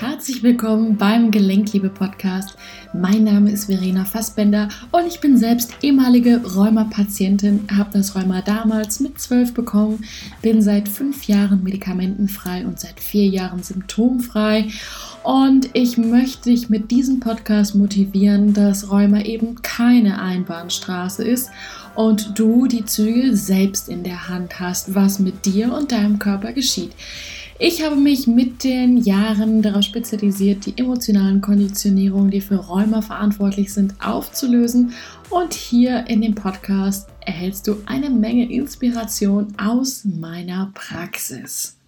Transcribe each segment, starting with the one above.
Herzlich willkommen beim Gelenkliebe-Podcast. Mein Name ist Verena Fassbender und ich bin selbst ehemalige Rheuma-Patientin, habe das Rheuma damals mit zwölf bekommen, bin seit fünf Jahren medikamentenfrei und seit vier Jahren symptomfrei. Und ich möchte dich mit diesem Podcast motivieren, dass Rheuma eben keine Einbahnstraße ist und du die Züge selbst in der Hand hast, was mit dir und deinem Körper geschieht. Ich habe mich mit den Jahren darauf spezialisiert, die emotionalen Konditionierungen, die für Rheuma verantwortlich sind, aufzulösen. Und hier in dem Podcast erhältst du eine Menge Inspiration aus meiner Praxis.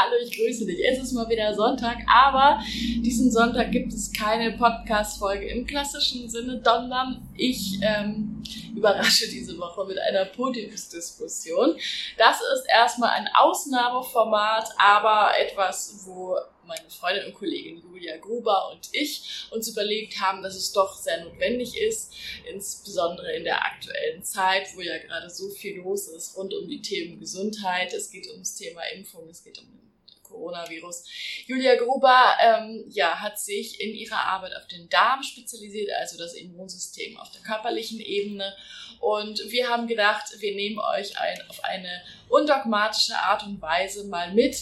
Hallo, ich grüße dich. Es ist mal wieder Sonntag, aber diesen Sonntag gibt es keine Podcast-Folge im klassischen Sinne, sondern ich ähm, überrasche diese Woche mit einer Podiumsdiskussion. Das ist erstmal ein Ausnahmeformat, aber etwas, wo meine Freundin und Kollegin Julia Gruber und ich uns überlegt haben, dass es doch sehr notwendig ist, insbesondere in der aktuellen Zeit, wo ja gerade so viel los ist rund um die Themen Gesundheit. Es geht ums Thema Impfung, es geht um Coronavirus. Julia Gruber ähm, ja, hat sich in ihrer Arbeit auf den Darm spezialisiert, also das Immunsystem auf der körperlichen Ebene. Und wir haben gedacht, wir nehmen euch ein, auf eine undogmatische Art und Weise mal mit.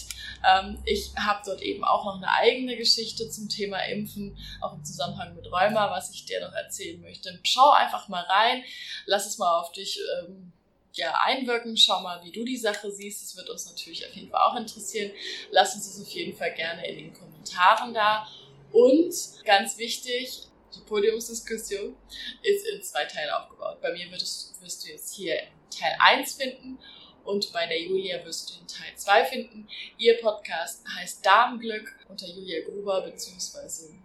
Ähm, ich habe dort eben auch noch eine eigene Geschichte zum Thema Impfen, auch im Zusammenhang mit Rheuma, was ich dir noch erzählen möchte. Schau einfach mal rein, lass es mal auf dich ähm, ja, einwirken. Schau mal, wie du die Sache siehst. Das wird uns natürlich auf jeden Fall auch interessieren. Lass uns das auf jeden Fall gerne in den Kommentaren da. Und ganz wichtig, die Podiumsdiskussion ist in zwei Teile aufgebaut. Bei mir wirst, wirst du jetzt hier Teil 1 finden und bei der Julia wirst du in Teil 2 finden. Ihr Podcast heißt Darmglück unter Julia Gruber, beziehungsweise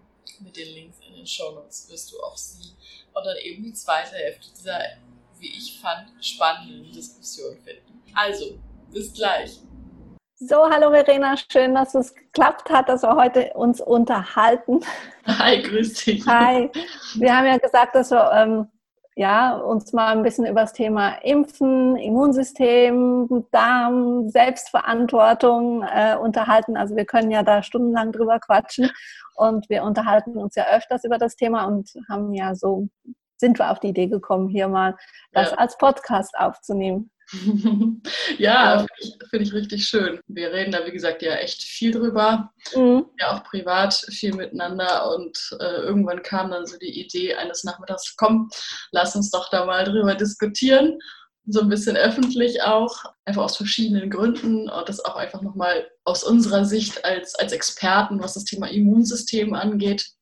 mit den Links in den Show Notes wirst du auch sie und dann eben die zweite Hälfte dieser wie ich fand, spannende Diskussion finden. Also, bis gleich. So, hallo Verena, schön, dass es geklappt hat, dass wir heute uns unterhalten. Hi, grüß dich. Hi. Wir haben ja gesagt, dass wir ähm, ja, uns mal ein bisschen über das Thema Impfen, Immunsystem, Darm, Selbstverantwortung äh, unterhalten. Also wir können ja da stundenlang drüber quatschen und wir unterhalten uns ja öfters über das Thema und haben ja so sind wir auf die Idee gekommen, hier mal das ja. als Podcast aufzunehmen. ja, finde ich, find ich, richtig schön. Wir reden da, wie gesagt, ja echt viel drüber. Mhm. Ja, auch privat viel miteinander. Und äh, irgendwann kam dann so die Idee eines Nachmittags, komm, lass uns doch da mal drüber diskutieren. So ein bisschen öffentlich auch, einfach aus verschiedenen Gründen. Und das auch einfach nochmal aus unserer Sicht als, als Experten, was das Thema Immunsystem angeht,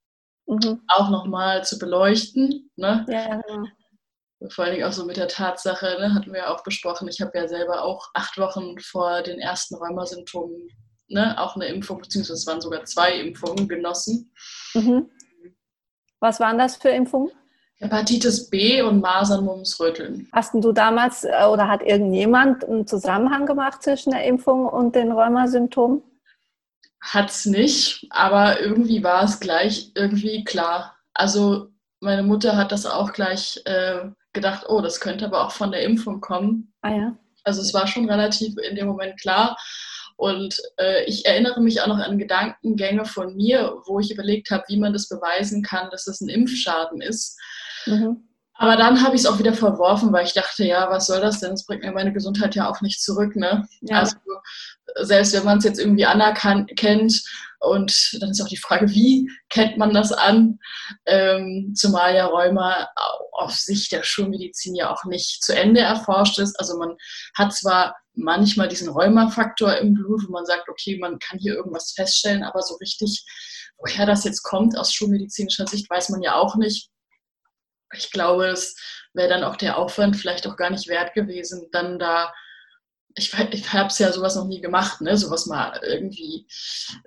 mhm. auch nochmal zu beleuchten. Ne? Ja, genau. Vor allen Dingen auch so mit der Tatsache, ne, hatten wir ja auch besprochen, ich habe ja selber auch acht Wochen vor den ersten Rheumasymptomen ne, auch eine Impfung, beziehungsweise es waren sogar zwei Impfungen genossen. Mhm. Was waren das für Impfungen? Hepatitis B und Masern, Mumps, Röteln. Hast du damals äh, oder hat irgendjemand einen Zusammenhang gemacht zwischen der Impfung und den Rheumasymptomen? Hat's nicht, aber irgendwie war es gleich irgendwie klar. Also meine Mutter hat das auch gleich äh, gedacht, oh, das könnte aber auch von der Impfung kommen. Ah ja. Also es war schon relativ in dem Moment klar. Und äh, ich erinnere mich auch noch an Gedankengänge von mir, wo ich überlegt habe, wie man das beweisen kann, dass das ein Impfschaden ist. Mhm. Aber dann habe ich es auch wieder verworfen, weil ich dachte, ja, was soll das denn? Das bringt mir meine Gesundheit ja auch nicht zurück. Ne? Ja. Also selbst wenn man es jetzt irgendwie anerkannt kennt und dann ist auch die Frage, wie kennt man das an? Ähm, zumal ja Rheuma auf Sicht der Schulmedizin ja auch nicht zu Ende erforscht ist. Also man hat zwar manchmal diesen Rheumafaktor im Blut, wo man sagt, okay, man kann hier irgendwas feststellen, aber so richtig, woher das jetzt kommt aus schulmedizinischer Sicht, weiß man ja auch nicht ich glaube, es wäre dann auch der Aufwand vielleicht auch gar nicht wert gewesen, dann da, ich, ich habe es ja sowas noch nie gemacht, ne, sowas mal irgendwie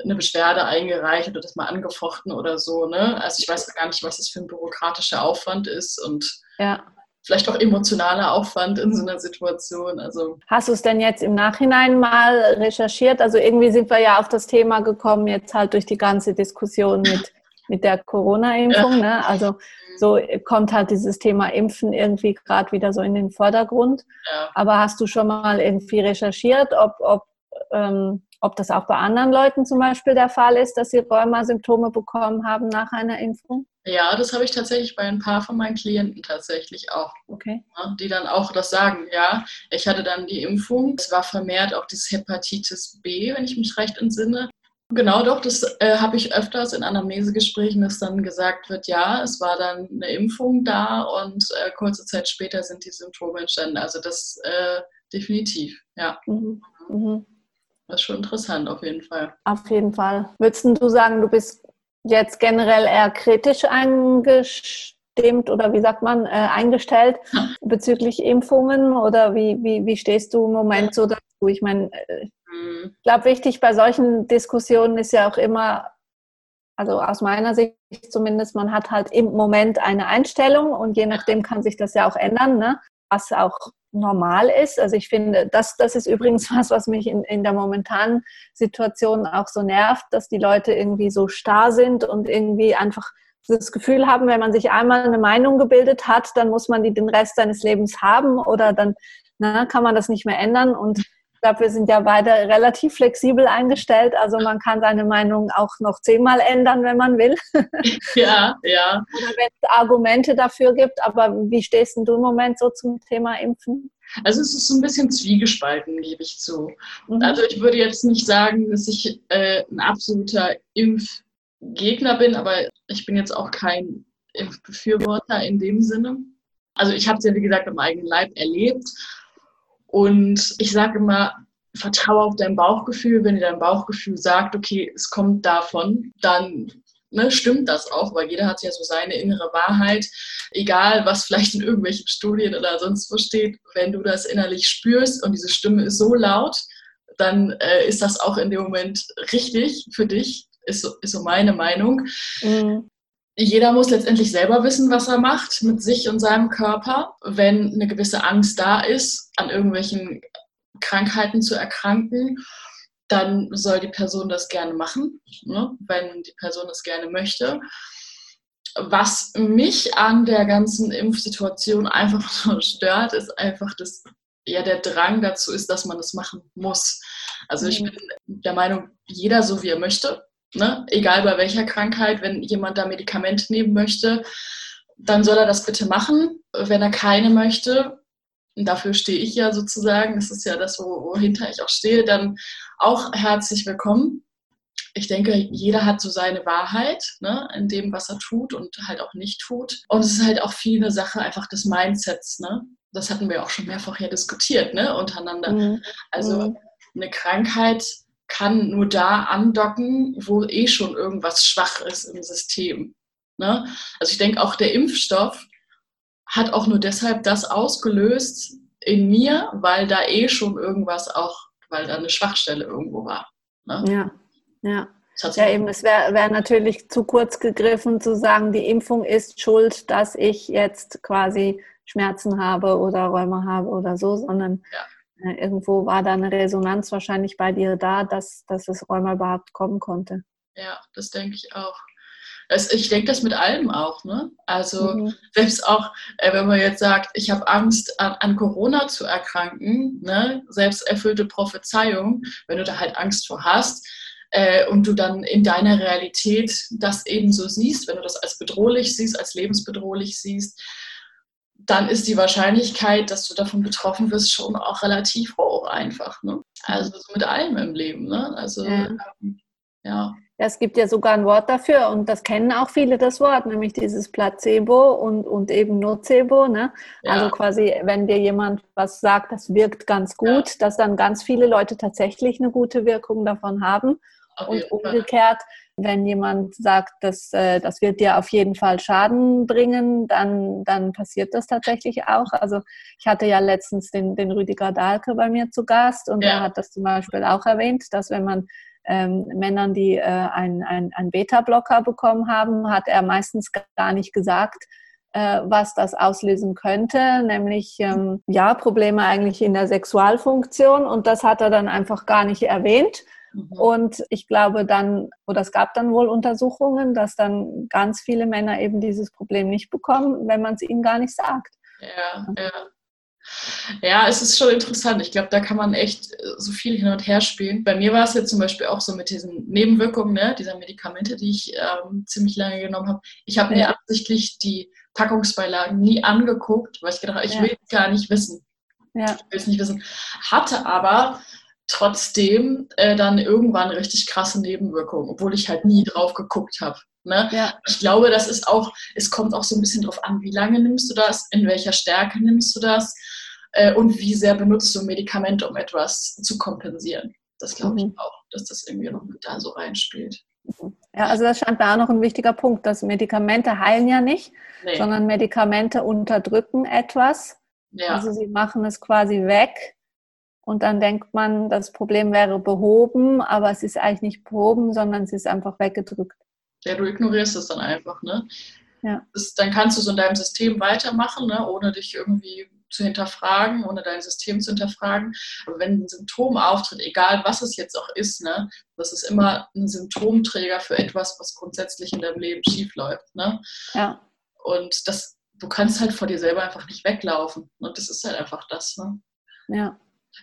eine Beschwerde eingereicht oder das mal angefochten oder so, ne. Also ich weiß gar nicht, was das für ein bürokratischer Aufwand ist und ja. vielleicht auch emotionaler Aufwand in so einer Situation. Also Hast du es denn jetzt im Nachhinein mal recherchiert? Also irgendwie sind wir ja auf das Thema gekommen, jetzt halt durch die ganze Diskussion mit mit der Corona-Impfung. Ja. Ne? Also so kommt halt dieses Thema Impfen irgendwie gerade wieder so in den Vordergrund. Ja. Aber hast du schon mal irgendwie recherchiert, ob, ob, ähm, ob das auch bei anderen Leuten zum Beispiel der Fall ist, dass sie Rheuma-Symptome bekommen haben nach einer Impfung? Ja, das habe ich tatsächlich bei ein paar von meinen Klienten tatsächlich auch. Okay. Ja, die dann auch das sagen, ja, ich hatte dann die Impfung. Es war vermehrt auch dieses Hepatitis B, wenn ich mich recht entsinne. Genau, doch, das äh, habe ich öfters in Anamnesegesprächen, dass dann gesagt wird, ja, es war dann eine Impfung da und äh, kurze Zeit später sind die Symptome entstanden. Also das äh, definitiv, ja. Mhm. Mhm. Das ist schon interessant auf jeden Fall. Auf jeden Fall. Würdest du sagen, du bist jetzt generell eher kritisch eingestimmt oder wie sagt man, äh, eingestellt bezüglich Impfungen oder wie, wie, wie stehst du im Moment so dazu? Ich meine, äh, mhm. ich glaube, wichtig bei solchen Diskussionen ist ja auch immer, also aus meiner Sicht zumindest, man hat halt im Moment eine Einstellung und je nachdem kann sich das ja auch ändern, ne? was auch normal ist. Also ich finde, das, das ist übrigens was, was mich in, in der momentanen Situation auch so nervt, dass die Leute irgendwie so starr sind und irgendwie einfach das Gefühl haben, wenn man sich einmal eine Meinung gebildet hat, dann muss man die den Rest seines Lebens haben oder dann na, kann man das nicht mehr ändern. Und glaube, wir sind ja beide relativ flexibel eingestellt. Also man kann seine Meinung auch noch zehnmal ändern, wenn man will. Ja, ja. Oder wenn es Argumente dafür gibt. Aber wie stehst du im Moment so zum Thema Impfen? Also es ist so ein bisschen zwiegespalten, gebe ich zu. Mhm. Also ich würde jetzt nicht sagen, dass ich äh, ein absoluter Impfgegner bin, aber ich bin jetzt auch kein Impfbefürworter in dem Sinne. Also ich habe es ja, wie gesagt, im eigenen Leib erlebt und ich sage immer, vertraue auf dein Bauchgefühl. Wenn dir dein Bauchgefühl sagt, okay, es kommt davon, dann ne, stimmt das auch, weil jeder hat ja so seine innere Wahrheit. Egal, was vielleicht in irgendwelchen Studien oder sonst wo steht, wenn du das innerlich spürst und diese Stimme ist so laut, dann äh, ist das auch in dem Moment richtig für dich, ist so, ist so meine Meinung. Mhm jeder muss letztendlich selber wissen, was er macht mit sich und seinem Körper. Wenn eine gewisse Angst da ist, an irgendwelchen Krankheiten zu erkranken, dann soll die Person das gerne machen, ne, wenn die Person das gerne möchte. Was mich an der ganzen Impfsituation einfach nur stört, ist einfach das, ja, der Drang dazu ist, dass man das machen muss. Also ich mhm. bin der Meinung, jeder so wie er möchte. Ne? Egal bei welcher Krankheit, wenn jemand da Medikamente nehmen möchte, dann soll er das bitte machen. Wenn er keine möchte, dafür stehe ich ja sozusagen, das ist ja das, wohinter ich auch stehe, dann auch herzlich willkommen. Ich denke, jeder hat so seine Wahrheit ne, in dem, was er tut und halt auch nicht tut. Und es ist halt auch viel eine Sache einfach des Mindsets. Ne? Das hatten wir auch schon mehrfach hier diskutiert ne, untereinander. Mhm. Also mhm. eine Krankheit kann nur da andocken, wo eh schon irgendwas schwach ist im System. Ne? Also ich denke, auch der Impfstoff hat auch nur deshalb das ausgelöst in mir, weil da eh schon irgendwas auch, weil da eine Schwachstelle irgendwo war. Ne? Ja, ja. Ja, eben, es wäre wär natürlich zu kurz gegriffen zu sagen, die Impfung ist schuld, dass ich jetzt quasi Schmerzen habe oder Räume habe oder so, sondern ja. Äh, irgendwo war da eine Resonanz wahrscheinlich bei dir da, dass, dass das Rheuma überhaupt kommen konnte. Ja, das denke ich auch. Das, ich denke das mit allem auch. Ne? Also mhm. selbst auch, äh, wenn man jetzt sagt, ich habe Angst, an, an, Corona zu erkranken, ne? selbst erfüllte Prophezeiung, wenn du da halt Angst vor hast äh, und du dann in deiner Realität das eben so siehst, wenn du das als bedrohlich siehst, als lebensbedrohlich siehst, dann ist die Wahrscheinlichkeit, dass du davon betroffen wirst, schon auch relativ hoch einfach. Ne? Also mit allem im Leben. Ne? Also ja. Ähm, ja. Es gibt ja sogar ein Wort dafür und das kennen auch viele das Wort, nämlich dieses Placebo und, und eben Nocebo. Ne? Ja. Also quasi, wenn dir jemand was sagt, das wirkt ganz gut, ja. dass dann ganz viele Leute tatsächlich eine gute Wirkung davon haben. und umgekehrt, wenn jemand sagt, das, äh, das wird dir auf jeden Fall Schaden bringen, dann, dann passiert das tatsächlich auch. Also ich hatte ja letztens den, den Rüdiger Dahlke bei mir zu Gast und ja. er hat das zum Beispiel auch erwähnt, dass wenn man ähm, Männern, die äh, einen ein Beta-Blocker bekommen haben, hat er meistens gar nicht gesagt, äh, was das auslösen könnte, nämlich ähm, ja Probleme eigentlich in der Sexualfunktion und das hat er dann einfach gar nicht erwähnt. Mhm. Und ich glaube dann, oder es gab dann wohl Untersuchungen, dass dann ganz viele Männer eben dieses Problem nicht bekommen, wenn man es ihnen gar nicht sagt. Ja, ja. Ja, es ist schon interessant. Ich glaube, da kann man echt äh, so viel hin und her spielen. Bei mir war es jetzt zum Beispiel auch so mit diesen Nebenwirkungen ne, dieser Medikamente, die ich ähm, ziemlich lange genommen habe. Ich habe mir absichtlich die Packungsbeilagen nie angeguckt, weil ich gedacht habe, ich ja. will es gar nicht wissen. Ja. Ich will es nicht wissen. Hatte aber trotzdem äh, dann irgendwann richtig krasse Nebenwirkungen, obwohl ich halt nie drauf geguckt habe. Ne? Ja. Ich glaube, das ist auch, es kommt auch so ein bisschen drauf an, wie lange nimmst du das, in welcher Stärke nimmst du das äh, und wie sehr benutzt du Medikamente, um etwas zu kompensieren. Das glaube ich mhm. auch, dass das irgendwie noch mit da so reinspielt. Ja, also das scheint auch noch ein wichtiger Punkt, dass Medikamente heilen ja nicht, nee. sondern Medikamente unterdrücken etwas. Ja. Also sie machen es quasi weg und dann denkt man, das Problem wäre behoben, aber es ist eigentlich nicht behoben, sondern es ist einfach weggedrückt. Ja, du ignorierst es dann einfach, ne? Ja. Das, dann kannst du so in deinem System weitermachen, ne, ohne dich irgendwie zu hinterfragen, ohne dein System zu hinterfragen. Aber wenn ein Symptom auftritt, egal was es jetzt auch ist, ne, das ist immer ein Symptomträger für etwas, was grundsätzlich in deinem Leben schiefläuft. Ne? Ja. Und das, du kannst halt vor dir selber einfach nicht weglaufen. Und das ist halt einfach das. Ne? Ja.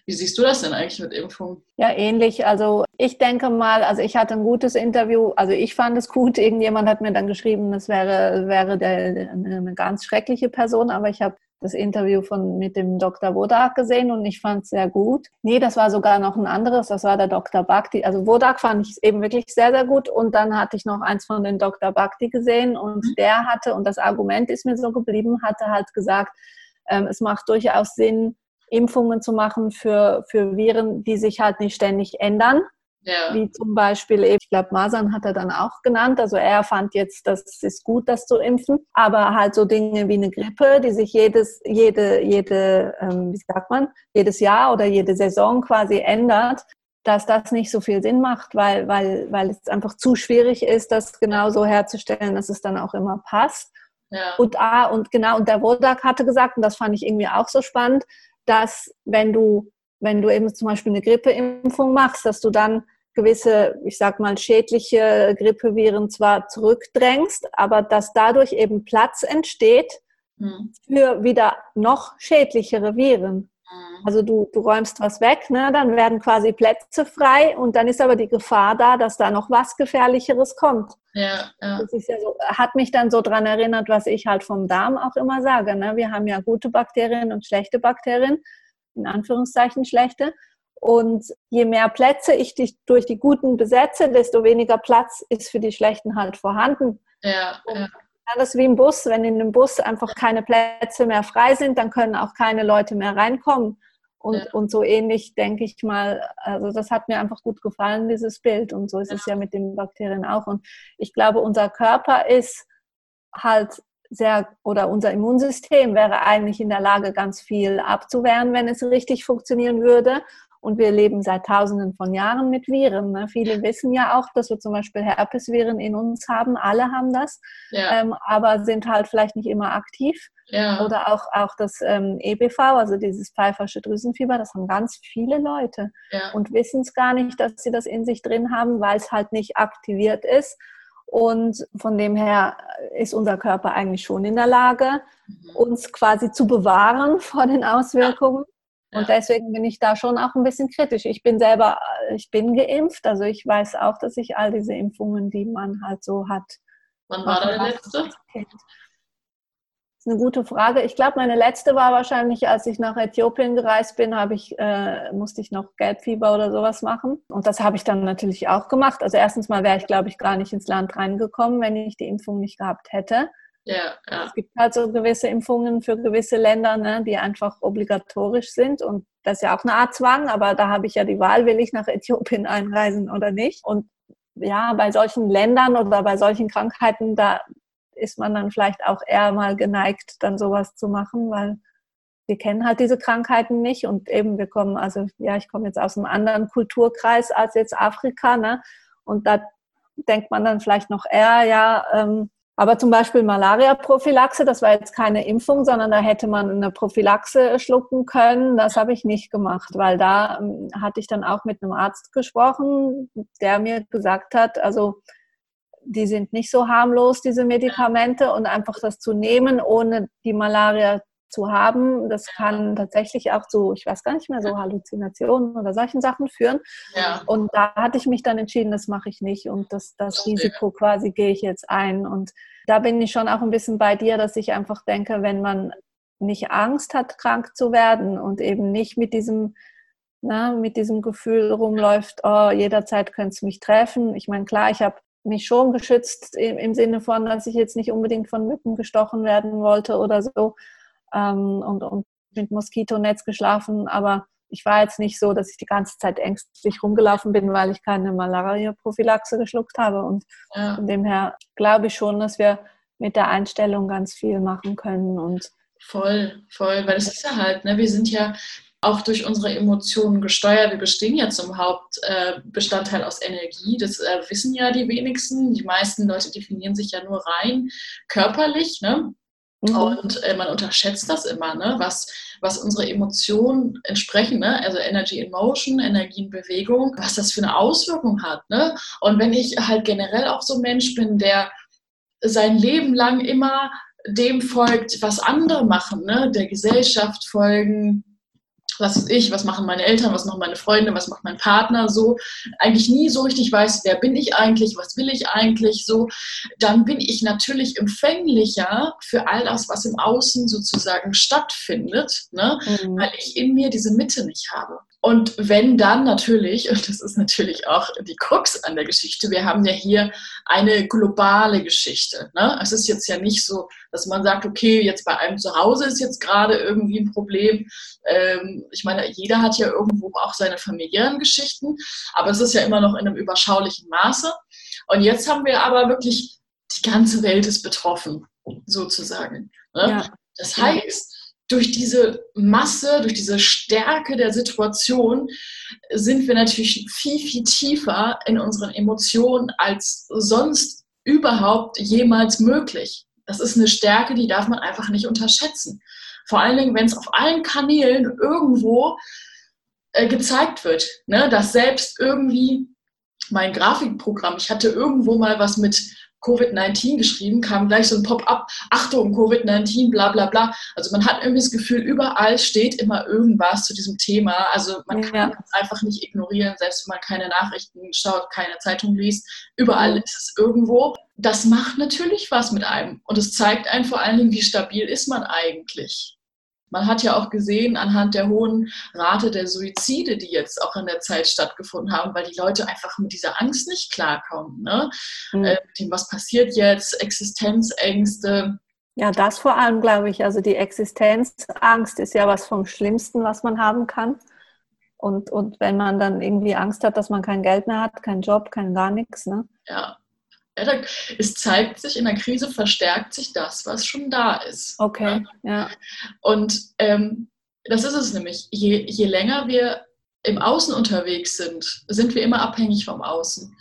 Wie siehst du das denn eigentlich mit Impfung? Ja, ähnlich. Also ich denke mal, also ich hatte ein gutes Interview, also ich fand es gut. Irgendjemand hat mir dann geschrieben, das wäre, wäre der, eine ganz schreckliche Person, aber ich habe das Interview von, mit dem Dr. Wodak gesehen und ich fand es sehr gut. Nee, das war sogar noch ein anderes, das war der Dr. Bhakti. Also Wodak fand ich eben wirklich sehr, sehr gut und dann hatte ich noch eins von den Dr. Bhakti gesehen und mhm. der hatte, und das Argument ist mir so geblieben, hatte halt gesagt, ähm, es macht durchaus Sinn, Impfungen zu machen für, für Viren, die sich halt nicht ständig ändern. Ja. Wie zum Beispiel, ich glaube, Masern hat er dann auch genannt. Also er fand jetzt, das ist gut, das zu impfen. Aber halt so Dinge wie eine Grippe, die sich jedes, jede, jede, ähm, wie sagt man, jedes Jahr oder jede Saison quasi ändert, dass das nicht so viel Sinn macht, weil, weil, weil es einfach zu schwierig ist, das genau so herzustellen, dass es dann auch immer passt. Ja. Und, ah, und genau, und der Wodak hatte gesagt, und das fand ich irgendwie auch so spannend, dass wenn du, wenn du eben zum Beispiel eine Grippeimpfung machst, dass du dann gewisse, ich sag mal, schädliche Grippeviren zwar zurückdrängst, aber dass dadurch eben Platz entsteht mhm. für wieder noch schädlichere Viren. Also du, du räumst was weg, ne? dann werden quasi Plätze frei und dann ist aber die Gefahr da, dass da noch was Gefährlicheres kommt. Ja, ja. Das ist ja so, hat mich dann so dran erinnert, was ich halt vom Darm auch immer sage. Ne? Wir haben ja gute Bakterien und schlechte Bakterien, in Anführungszeichen schlechte. Und je mehr Plätze ich durch die guten besetze, desto weniger Platz ist für die schlechten halt vorhanden. Ja, ja. Das ist wie im Bus. Wenn in einem Bus einfach keine Plätze mehr frei sind, dann können auch keine Leute mehr reinkommen. Und, ja. und so ähnlich denke ich mal, also das hat mir einfach gut gefallen, dieses Bild. Und so ist ja. es ja mit den Bakterien auch. Und ich glaube, unser Körper ist halt sehr, oder unser Immunsystem wäre eigentlich in der Lage, ganz viel abzuwehren, wenn es richtig funktionieren würde. Und wir leben seit Tausenden von Jahren mit Viren. Ne? Viele wissen ja auch, dass wir zum Beispiel Herpesviren in uns haben. Alle haben das, ja. ähm, aber sind halt vielleicht nicht immer aktiv. Ja. Oder auch, auch das ähm, EBV, also dieses pfeifersche Drüsenfieber, das haben ganz viele Leute ja. und wissen es gar nicht, dass sie das in sich drin haben, weil es halt nicht aktiviert ist. Und von dem her ist unser Körper eigentlich schon in der Lage, mhm. uns quasi zu bewahren vor den Auswirkungen. Und ja. deswegen bin ich da schon auch ein bisschen kritisch. Ich bin selber, ich bin geimpft, also ich weiß auch, dass ich all diese Impfungen, die man halt so hat. Wann war deine letzte? Das ist eine gute Frage. Ich glaube, meine letzte war wahrscheinlich, als ich nach Äthiopien gereist bin, habe ich, äh, musste ich noch Gelbfieber oder sowas machen. Und das habe ich dann natürlich auch gemacht. Also erstens mal wäre ich, glaube ich, gar nicht ins Land reingekommen, wenn ich die Impfung nicht gehabt hätte. Ja, ja. Es gibt halt so gewisse Impfungen für gewisse Länder, ne, die einfach obligatorisch sind. Und das ist ja auch eine Art Zwang, aber da habe ich ja die Wahl, will ich nach Äthiopien einreisen oder nicht. Und ja, bei solchen Ländern oder bei solchen Krankheiten, da ist man dann vielleicht auch eher mal geneigt, dann sowas zu machen, weil wir kennen halt diese Krankheiten nicht und eben wir kommen, also ja, ich komme jetzt aus einem anderen Kulturkreis als jetzt Afrika, ne? Und da denkt man dann vielleicht noch eher, ja, ähm, aber zum Beispiel Malaria-Prophylaxe, das war jetzt keine Impfung, sondern da hätte man eine Prophylaxe schlucken können. Das habe ich nicht gemacht, weil da ähm, hatte ich dann auch mit einem Arzt gesprochen, der mir gesagt hat, also die sind nicht so harmlos, diese Medikamente, und einfach das zu nehmen, ohne die Malaria zu haben. Das kann tatsächlich auch zu, ich weiß gar nicht mehr, so Halluzinationen oder solchen Sachen führen. Ja. Und da hatte ich mich dann entschieden, das mache ich nicht und das, das Risiko quasi gehe ich jetzt ein. Und da bin ich schon auch ein bisschen bei dir, dass ich einfach denke, wenn man nicht Angst hat, krank zu werden und eben nicht mit diesem na, mit diesem Gefühl rumläuft, oh, jederzeit könnte es mich treffen. Ich meine, klar, ich habe mich schon geschützt im, im, Sinne von, dass ich jetzt nicht unbedingt von Mücken gestochen werden wollte oder so ähm, und, und mit Moskitonetz geschlafen, aber ich war jetzt nicht so, dass ich die ganze Zeit ängstlich rumgelaufen bin, weil ich keine Malaria-Prophylaxe geschluckt habe. Und ja. von dem her glaube ich schon, dass wir mit der Einstellung ganz viel machen können. Und voll, voll, weil es ist ja halt, ne, wir sind ja auch durch unsere Emotionen gesteuert. Wir bestehen ja zum Hauptbestandteil aus Energie. Das äh, wissen ja die wenigsten. Die meisten Leute definieren sich ja nur rein körperlich. Ne? Mhm. Und äh, man unterschätzt das immer, ne? was, was unsere Emotionen entsprechen, ne? also Energy in Motion, Energie in Bewegung, was das für eine Auswirkung hat. Ne? Und wenn ich halt generell auch so ein Mensch bin, der sein Leben lang immer dem folgt, was andere machen, ne? der Gesellschaft folgen, was ist ich, was machen meine Eltern, was machen meine Freunde, was macht mein Partner, so eigentlich nie so richtig weiß, wer bin ich eigentlich, was will ich eigentlich, so, dann bin ich natürlich empfänglicher für all das, was im Außen sozusagen stattfindet, ne? Mhm. weil ich in mir diese Mitte nicht habe. Und wenn dann natürlich, und das ist natürlich auch die Krux an der Geschichte, wir haben ja hier eine globale Geschichte. Ne? Es ist jetzt ja nicht so, dass man sagt, okay, jetzt bei einem zu Hause ist jetzt gerade irgendwie ein Problem. Ähm, ich meine, jeder hat ja irgendwo auch seine familiären Geschichten, aber es ist ja immer noch in einem überschaulichen Maße. Und jetzt haben wir aber wirklich, die ganze Welt ist betroffen, sozusagen. Ne? Ja. Das heißt, durch diese Masse, durch diese Stärke der Situation sind wir natürlich viel, viel tiefer in unseren Emotionen als sonst überhaupt jemals möglich. Das ist eine Stärke, die darf man einfach nicht unterschätzen. Vor allen Dingen, wenn es auf allen Kanälen irgendwo äh, gezeigt wird, ne? dass selbst irgendwie mein Grafikprogramm, ich hatte irgendwo mal was mit Covid-19 geschrieben, kam gleich so ein Pop-up, Achtung, Covid-19, bla bla bla. Also man hat irgendwie das Gefühl, überall steht immer irgendwas zu diesem Thema. Also man kann es einfach nicht ignorieren, selbst wenn man keine Nachrichten schaut, keine Zeitung liest. Überall ist es irgendwo. Das macht natürlich was mit einem. Und es zeigt einem vor allen Dingen, wie stabil ist man eigentlich. Man hat ja auch gesehen anhand der hohen Rate der Suizide, die jetzt auch in der Zeit stattgefunden haben, weil die Leute einfach mit dieser Angst nicht klarkommen. Ne? Mhm. Äh, dem, was passiert jetzt, Existenzängste. Ja, das vor allem, glaube ich. Also die Existenzangst ist ja was vom Schlimmsten, was man haben kann. Und, und wenn man dann irgendwie Angst hat, dass man kein Geld mehr hat, keinen Job, kein gar nichts. Ne? Ja, es zeigt sich, in der Krise verstärkt sich das, was schon da ist. Okay, ja. Und ähm, das ist es nämlich. Je, je länger wir im Außen unterwegs sind, sind wir immer abhängig vom Außen.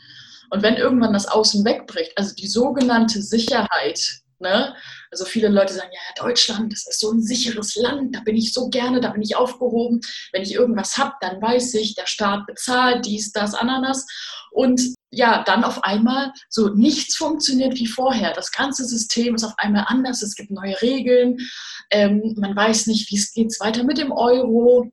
Und wenn irgendwann das Außen wegbricht, also die sogenannte Sicherheit, ne? Also viele Leute sagen, ja, Deutschland, das ist so ein sicheres Land, da bin ich so gerne, da bin ich aufgehoben. Wenn ich irgendwas habe, dann weiß ich, der Staat bezahlt dies, das, Ananas. Und ja, dann auf einmal so nichts funktioniert wie vorher. Das ganze System ist auf einmal anders. Es gibt neue Regeln. Ähm, man weiß nicht, wie es geht weiter mit dem Euro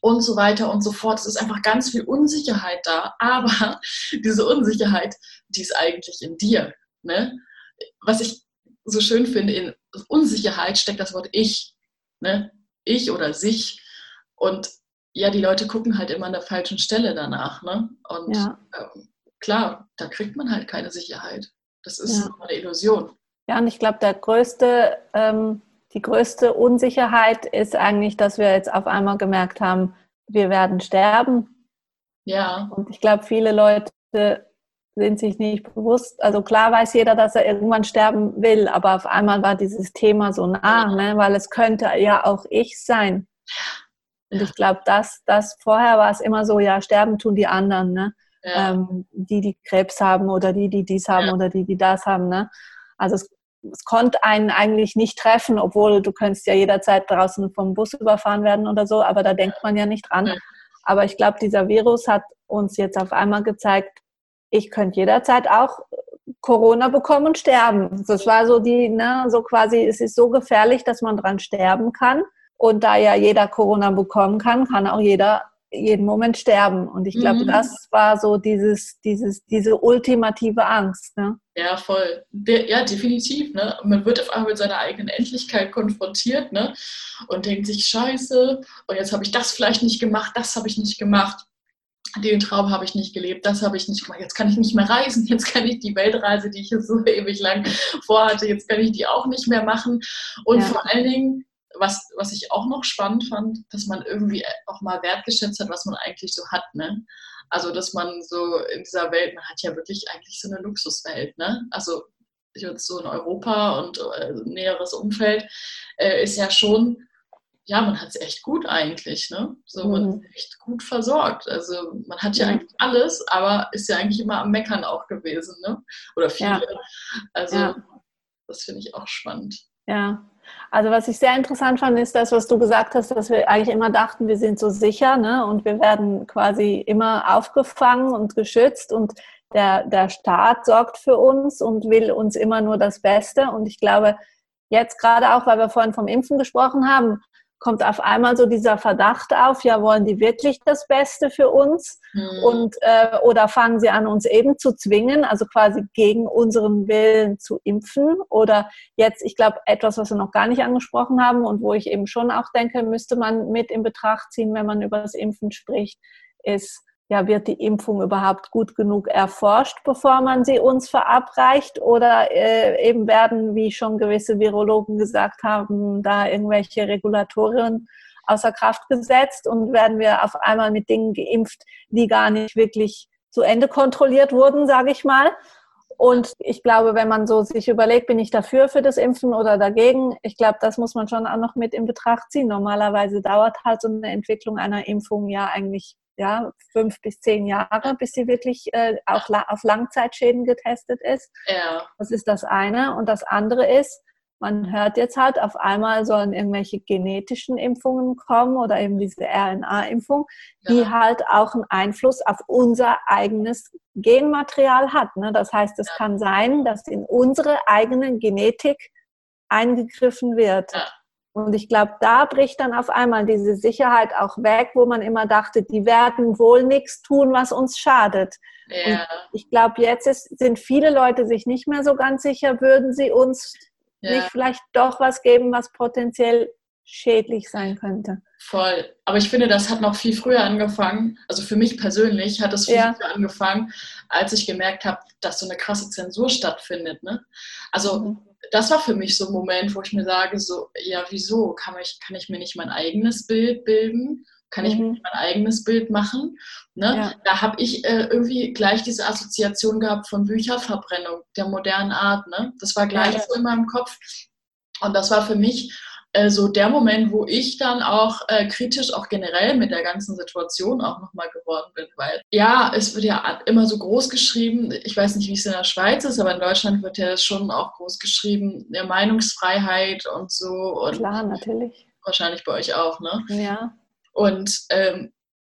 und so weiter und so fort. Es ist einfach ganz viel Unsicherheit da. Aber diese Unsicherheit, die ist eigentlich in dir. Ne? Was ich so schön finde, in Unsicherheit steckt das Wort ich. Ne? Ich oder sich. Und ja, die Leute gucken halt immer an der falschen Stelle danach. Ne? Und ja. ähm, klar, da kriegt man halt keine Sicherheit. Das ist ja. eine Illusion. Ja, und ich glaube, der größte, ähm, die größte Unsicherheit ist eigentlich, dass wir jetzt auf einmal gemerkt haben, wir werden sterben. Ja. Und ich glaube, viele Leute sind sich nicht bewusst. Also klar weiß jeder, dass er irgendwann sterben will, aber auf einmal war dieses Thema so nah, ja. ne? weil es könnte ja auch ich sein. Und ich glaube, dass das vorher war es immer so, ja, sterben tun die anderen. Ne? ja. ähm, die, die Krebs haben oder die, die dies haben ja. oder die, die das haben. Ne? Also es, es konnte einen eigentlich nicht treffen, obwohl du könntest ja jederzeit draußen vom Bus überfahren werden oder so, aber da denkt man ja nicht dran. Aber ich glaube, dieser Virus hat uns jetzt auf einmal gezeigt, ich könnte jederzeit auch Corona bekommen und sterben. Das war so die, ne, so quasi, es ist so gefährlich, dass man dran sterben kann. Und da ja jeder Corona bekommen kann, kann auch jeder jeden Moment sterben. Und ich glaube, mhm. das war so dieses, dieses, diese ultimative Angst. Ne? Ja, voll. De ja, definitiv. Ne? Man wird auf einmal mit seiner eigenen Endlichkeit konfrontiert ne? und denkt sich, scheiße, und jetzt habe ich das vielleicht nicht gemacht, das habe ich nicht gemacht. Den Traum habe ich nicht gelebt, das habe ich nicht gemacht. Jetzt kann ich nicht mehr reisen, jetzt kann ich die Weltreise, die ich so ewig lang vorhatte, jetzt kann ich die auch nicht mehr machen. Und ja. vor allen Dingen, was, was ich auch noch spannend fand, dass man irgendwie auch mal wertgeschätzt hat, was man eigentlich so hat. Ne? Also, dass man so in dieser Welt, man hat ja wirklich eigentlich so eine Luxuswelt. Ne? Also, jetzt so in Europa und äh, näheres Umfeld äh, ist ja schon, ja, man hat es echt gut eigentlich. Ne? So, man mhm. ist echt gut versorgt. Also, man hat ja, ja, eigentlich alles, aber ist ja eigentlich immer am Meckern auch gewesen. Ne? Oder viele. Ja. Also, ja. das finde ich auch spannend. Ja, also was ich sehr interessant fand, ist das, was du gesagt hast, dass wir eigentlich immer dachten, wir sind so sicher ne? und wir werden quasi immer aufgefangen und geschützt und der, der Staat sorgt für uns und will uns immer nur das Beste. Und ich glaube, jetzt gerade auch, weil wir vorhin vom Impfen gesprochen haben, kommt auf einmal so dieser Verdacht auf, ja, wollen die wirklich das Beste für uns? Mhm. Und, äh, oder fangen sie an, uns eben zu zwingen, also quasi gegen unseren Willen zu impfen? Oder jetzt, ich glaube, etwas, was wir noch gar nicht angesprochen haben und wo ich eben schon auch denke, müsste man mit in Betracht ziehen, wenn man über das Impfen spricht, ist, ja, wird die Impfung überhaupt gut genug erforscht, bevor man sie uns verabreicht? Oder äh, eben werden, wie schon gewisse Virologen gesagt haben, da irgendwelche Regulatorien außer Kraft gesetzt und werden wir auf einmal mit Dingen geimpft, die gar nicht wirklich zu Ende kontrolliert wurden, sage ich mal. Und ich glaube, wenn man so sich überlegt, bin ich dafür für das Impfen oder dagegen, ich glaube, das muss man schon auch noch mit in Betracht ziehen. Normalerweise dauert halt so eine Entwicklung einer Impfung ja eigentlich ja, fünf bis zehn Jahre, bis sie wirklich äh, auch la auf Langzeitschäden getestet ist. Ja. Das ist das eine. Und das andere ist, man hört jetzt halt, auf einmal sollen irgendwelche genetischen Impfungen kommen oder eben diese RNA-Impfung, die ja. halt auch einen Einfluss auf unser eigenes Genmaterial hat. Ne? Das heißt, es ja. kann sein, dass in unsere eigene Genetik eingegriffen wird. Ja. Und ich glaube, da bricht dann auf einmal diese Sicherheit auch weg, wo man immer dachte, die werden wohl nichts tun, was uns schadet. Ja. Und ich glaube, jetzt ist, sind viele Leute sich nicht mehr so ganz sicher, würden sie uns ja. nicht vielleicht doch was geben, was potenziell schädlich sein könnte. Voll. Aber ich finde, das hat noch viel früher angefangen. Also für mich persönlich hat es viel ja. früher angefangen, als ich gemerkt habe, dass so eine krasse Zensur stattfindet. Ne? Also mhm das war für mich so ein Moment, wo ich mir sage, so, ja, wieso kann ich, kann ich mir nicht mein eigenes Bild bilden? Kann ich mhm. mein eigenes Bild machen? Ne? Ja. Da habe ich äh, irgendwie gleich diese Assoziation gehabt von Bücherverbrennung der modernen Art. Ne? Das war gleich ja. so in meinem Kopf. Und das war für mich äh, so der Moment, wo ich dann auch äh, kritisch auch generell mit der ganzen Situation auch nochmal geworden bin. Weil ja, es wird ja immer so groß geschrieben, ich weiß nicht, wie es in der Schweiz ist, aber in Deutschland wird ja schon auch groß geschrieben, der Meinungsfreiheit und so. Und Klar, natürlich. Wahrscheinlich bei euch auch, ne? Ja. Und ähm,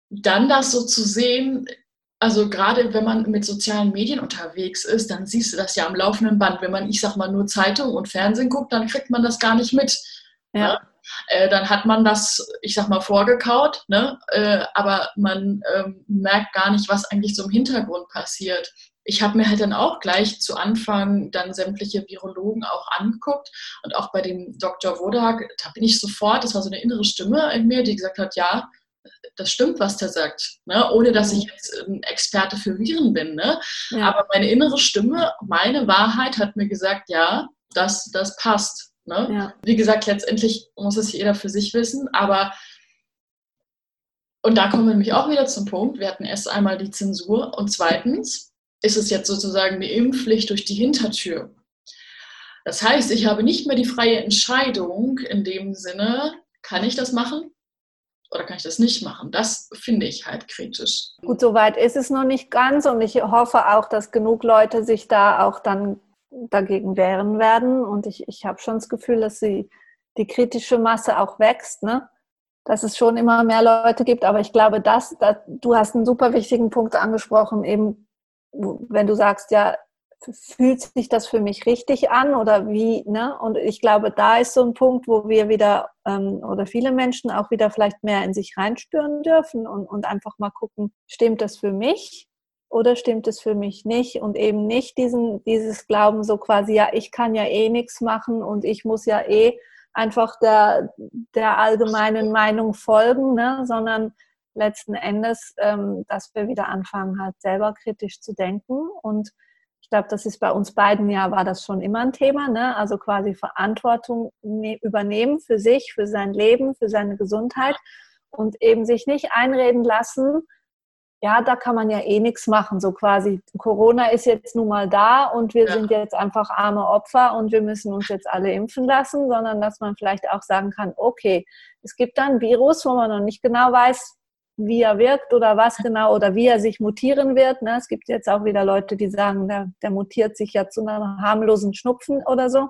dann das so zu sehen, also gerade wenn man mit sozialen Medien unterwegs ist, dann siehst du das ja am laufenden Band. Wenn man, ich sag mal, nur Zeitung und Fernsehen guckt, dann kriegt man das gar nicht mit. Ja. Ne? Äh, dann hat man das, ich sag mal, vorgekaut, ne? Äh, aber man ähm, merkt gar nicht, was eigentlich so im Hintergrund passiert. Ich habe mir halt dann auch gleich zu Anfang dann sämtliche Virologen auch angeguckt und auch bei dem Dr. Wodak, da bin ich sofort, das war so eine innere Stimme in mir, die gesagt hat, ja, das stimmt, was der sagt, ne? ohne dass ich jetzt ein Experte für Viren bin. Ne? Ja. Aber meine innere Stimme, meine Wahrheit hat mir gesagt, ja, das, das passt. Ne? Ja. Wie gesagt, letztendlich muss es jeder für sich wissen, aber und da kommen wir nämlich auch wieder zum Punkt, wir hatten erst einmal die Zensur und zweitens ist es jetzt sozusagen die Impfpflicht durch die Hintertür. Das heißt, ich habe nicht mehr die freie Entscheidung in dem Sinne, kann ich das machen oder kann ich das nicht machen? Das finde ich halt kritisch. Gut, soweit ist es noch nicht ganz und ich hoffe auch, dass genug Leute sich da auch dann dagegen wehren werden. Und ich, ich habe schon das Gefühl, dass sie, die kritische Masse auch wächst, ne? dass es schon immer mehr Leute gibt. Aber ich glaube, dass, dass du hast einen super wichtigen Punkt angesprochen, eben wenn du sagst, ja, fühlt sich das für mich richtig an oder wie, ne? Und ich glaube, da ist so ein Punkt, wo wir wieder ähm, oder viele Menschen auch wieder vielleicht mehr in sich reinspüren dürfen und, und einfach mal gucken, stimmt das für mich oder stimmt es für mich nicht? Und eben nicht diesen, dieses Glauben so quasi, ja, ich kann ja eh nichts machen und ich muss ja eh einfach der, der allgemeinen Meinung folgen, ne? sondern letzten Endes, ähm, dass wir wieder anfangen, halt selber kritisch zu denken und ich glaube, das ist bei uns beiden ja, war das schon immer ein Thema, ne? also quasi Verantwortung ne, übernehmen für sich, für sein Leben, für seine Gesundheit und eben sich nicht einreden lassen, ja, da kann man ja eh nichts machen, so quasi, Corona ist jetzt nun mal da und wir ja. sind jetzt einfach arme Opfer und wir müssen uns jetzt alle impfen lassen, sondern dass man vielleicht auch sagen kann, okay, es gibt da ein Virus, wo man noch nicht genau weiß, wie er wirkt oder was genau oder wie er sich mutieren wird. Ne? Es gibt jetzt auch wieder Leute, die sagen, der, der mutiert sich ja zu einem harmlosen Schnupfen oder so.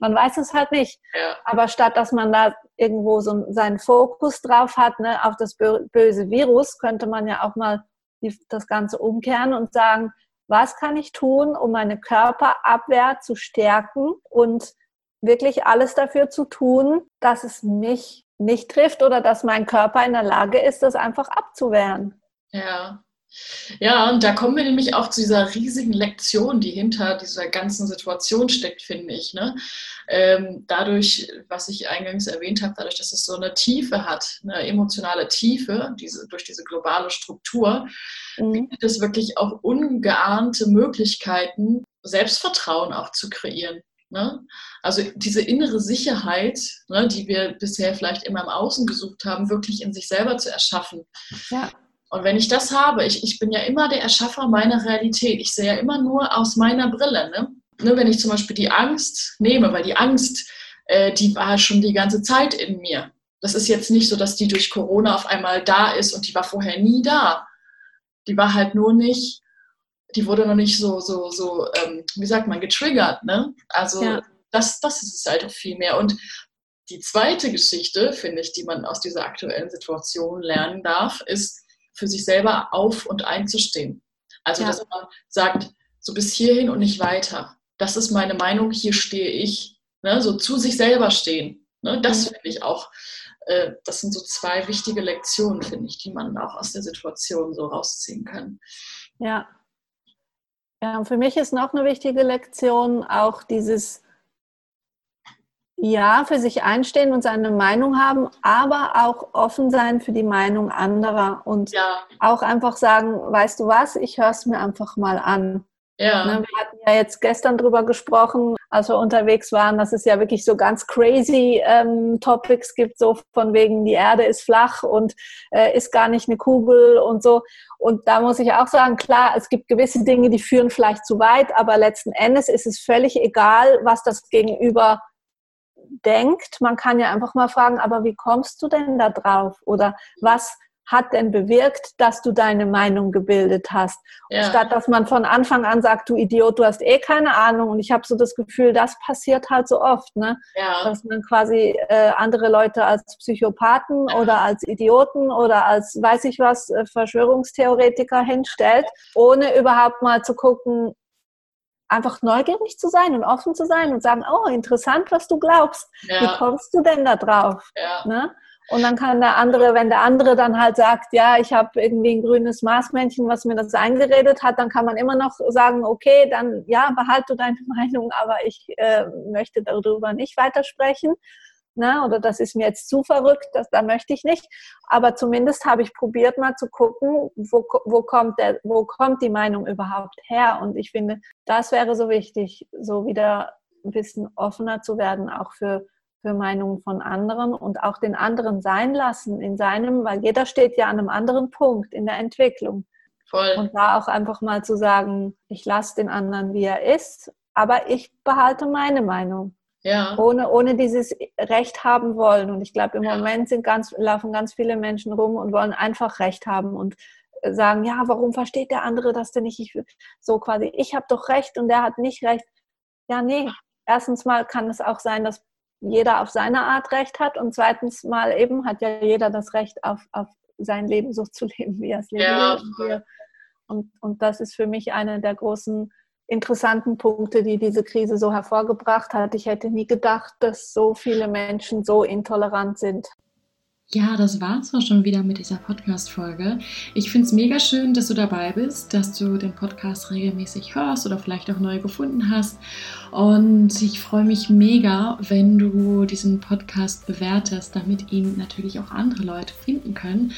Man weiß es halt nicht. Ja. Aber statt dass man da irgendwo so seinen Fokus drauf hat, ne, auf das böse Virus, könnte man ja auch mal das Ganze umkehren und sagen, was kann ich tun, um meine Körperabwehr zu stärken und wirklich alles dafür zu tun, dass es mich nicht trifft oder dass mein Körper in der Lage ist, das einfach abzuwehren. Ja. Ja, und da kommen wir nämlich auch zu dieser riesigen Lektion, die hinter dieser ganzen Situation steckt, finde ich. Ne? Ähm, dadurch, was ich eingangs erwähnt habe, dadurch, dass es so eine Tiefe hat, eine emotionale Tiefe, diese, durch diese globale Struktur, mhm. bietet es wirklich auch ungeahnte Möglichkeiten, Selbstvertrauen auch zu kreieren. Ne? Also diese innere Sicherheit, ne, die wir bisher vielleicht immer im Außen gesucht haben, wirklich in sich selber zu erschaffen. Ja. Und wenn ich das habe, ich, ich bin ja immer der Erschaffer meiner Realität. Ich sehe ja immer nur aus meiner Brille. Ne? ne wenn ich zum Beispiel die Angst nehme, weil die Angst, äh, die war schon die ganze Zeit in mir. Das ist jetzt nicht so, dass die durch Corona auf einmal da ist und die war vorher nie da. Die war halt nur nicht die wurde noch nicht so, so, so, ähm, wie sagt man, getriggert, ne? Also ja. das, das ist es halt auch viel mehr. Und die zweite Geschichte, finde ich, die man aus dieser aktuellen Situation lernen darf, ist, für sich selber auf und einzustehen. Also, ja. dass man sagt, so bis hierhin und nicht weiter. Das ist meine Meinung, hier stehe ich. Ne? So zu sich selber stehen. Ne? Das mhm. finde ich auch, äh, das sind so zwei wichtige Lektionen, finde ich, die man auch aus der Situation so rausziehen kann. Ja, ja, für mich ist noch eine wichtige Lektion auch dieses, ja, für sich einstehen und seine Meinung haben, aber auch offen sein für die Meinung anderer und ja. auch einfach sagen, weißt du was, ich höre es mir einfach mal an. Ja. Ne, wir hatten ja jetzt gestern drüber gesprochen, als wir unterwegs waren, dass es ja wirklich so ganz crazy ähm, Topics gibt, so von wegen die Erde ist flach und äh, ist gar nicht eine Kugel und so. Und da muss ich auch sagen, klar, es gibt gewisse Dinge, die führen vielleicht zu weit, aber letzten Endes ist es völlig egal, was das Gegenüber denkt. Man kann ja einfach mal fragen, aber wie kommst du denn da drauf? Oder was hat denn bewirkt, dass du deine Meinung gebildet hast? Ja. Statt dass man von Anfang an sagt, du Idiot, du hast eh keine Ahnung. Und ich habe so das Gefühl, das passiert halt so oft, ne? Ja. dass man quasi äh, andere Leute als Psychopathen ja. oder als Idioten oder als weiß ich was, äh, Verschwörungstheoretiker hinstellt, ohne überhaupt mal zu gucken, einfach neugierig zu sein und offen zu sein und sagen, oh, interessant, was du glaubst. Wie kommst du denn da drauf? Ne? Und dann kann der andere, wenn der andere dann halt sagt, ja, ich habe irgendwie ein grünes Maßmännchen, was mir das eingeredet hat, dann kann man immer noch sagen, okay, dann ja, behalte deine Meinung, aber ich äh, möchte darüber nicht weitersprechen. Na, oder das ist mir jetzt zu verrückt, das, da möchte ich nicht. Aber zumindest habe ich probiert mal zu gucken, wo, wo, kommt der, wo kommt die Meinung überhaupt her. Und ich finde, das wäre so wichtig, so wieder ein bisschen offener zu werden, auch für für Meinungen von anderen und auch den anderen sein lassen in seinem, weil jeder steht ja an einem anderen Punkt in der Entwicklung. Voll. Und da auch einfach mal zu sagen, ich lasse den anderen, wie er ist, aber ich behalte meine Meinung. Ja. Ohne, ohne dieses Recht haben wollen. Und ich glaube, im ja. Moment sind ganz, laufen ganz viele Menschen rum und wollen einfach Recht haben und sagen, ja, warum versteht der andere das denn nicht? Ich, so quasi, ich habe doch Recht und der hat nicht Recht. Ja, nee. Erstens mal kann es auch sein, dass jeder auf seine Art Recht hat und zweitens mal eben hat ja jeder das Recht auf, auf sein Leben so zu leben, wie er es leben ja. will. Und, und, und das ist für mich eine der großen interessanten Punkte, die diese Krise so hervorgebracht hat. Ich hätte nie gedacht, dass so viele Menschen so intolerant sind. Ja, das war's auch schon wieder mit dieser Podcast-Folge. Ich finde es mega schön, dass du dabei bist, dass du den Podcast regelmäßig hörst oder vielleicht auch neu gefunden hast. Und ich freue mich mega, wenn du diesen Podcast bewertest, damit ihn natürlich auch andere Leute finden können.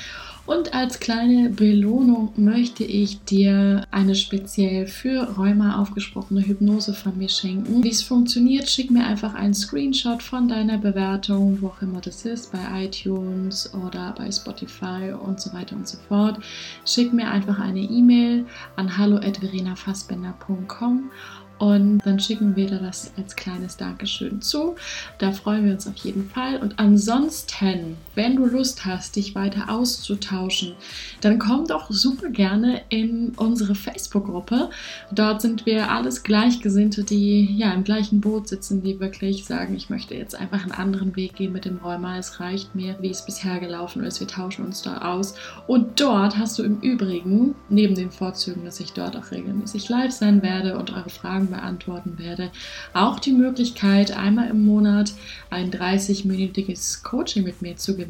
Und als kleine Belohnung möchte ich dir eine speziell für Rheuma aufgesprochene Hypnose von mir schenken. Wie es funktioniert, schick mir einfach einen Screenshot von deiner Bewertung, wo auch immer das ist, bei iTunes oder bei Spotify und so weiter und so fort. Schick mir einfach eine E-Mail an hallo@verenafassbender.com und dann schicken wir dir das als kleines Dankeschön zu. Da freuen wir uns auf jeden Fall. Und ansonsten, wenn du Lust hast, dich weiter auszutauschen, dann komm doch super gerne in unsere Facebook-Gruppe. Dort sind wir alles Gleichgesinnte, die ja im gleichen Boot sitzen, die wirklich sagen, ich möchte jetzt einfach einen anderen Weg gehen mit dem Rheuma. Es reicht mir, wie es bisher gelaufen ist. Wir tauschen uns da aus. Und dort hast du im Übrigen, neben den Vorzügen, dass ich dort auch regelmäßig live sein werde und eure Fragen beantworten werde. Auch die Möglichkeit, einmal im Monat ein 30-minütiges Coaching mit mir zu gewinnen.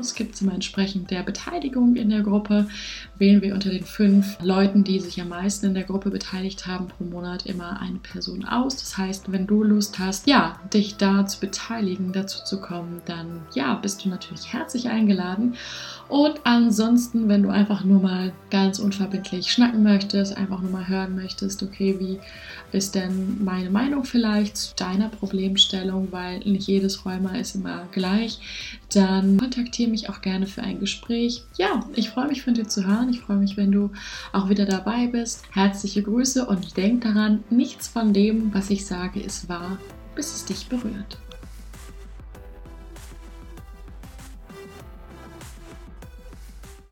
Es gibt immer entsprechend der Beteiligung in der Gruppe. Wählen wir unter den fünf Leuten, die sich am meisten in der Gruppe beteiligt haben, pro Monat immer eine Person aus. Das heißt, wenn du Lust hast, ja, dich da zu beteiligen, dazu zu kommen, dann ja, bist du natürlich herzlich eingeladen. Und ansonsten, wenn du einfach nur mal ganz unverbindlich schnacken möchtest, einfach nur mal hören möchtest, okay, wie ist denn meine Meinung vielleicht zu deiner Problemstellung, weil nicht jedes Rheuma ist immer gleich, dann kontaktiere mich auch gerne für ein Gespräch. Ja, ich freue mich von dir zu hören. Ich freue mich, wenn du auch wieder dabei bist. Herzliche Grüße und denk daran, nichts von dem, was ich sage, ist wahr, bis es dich berührt.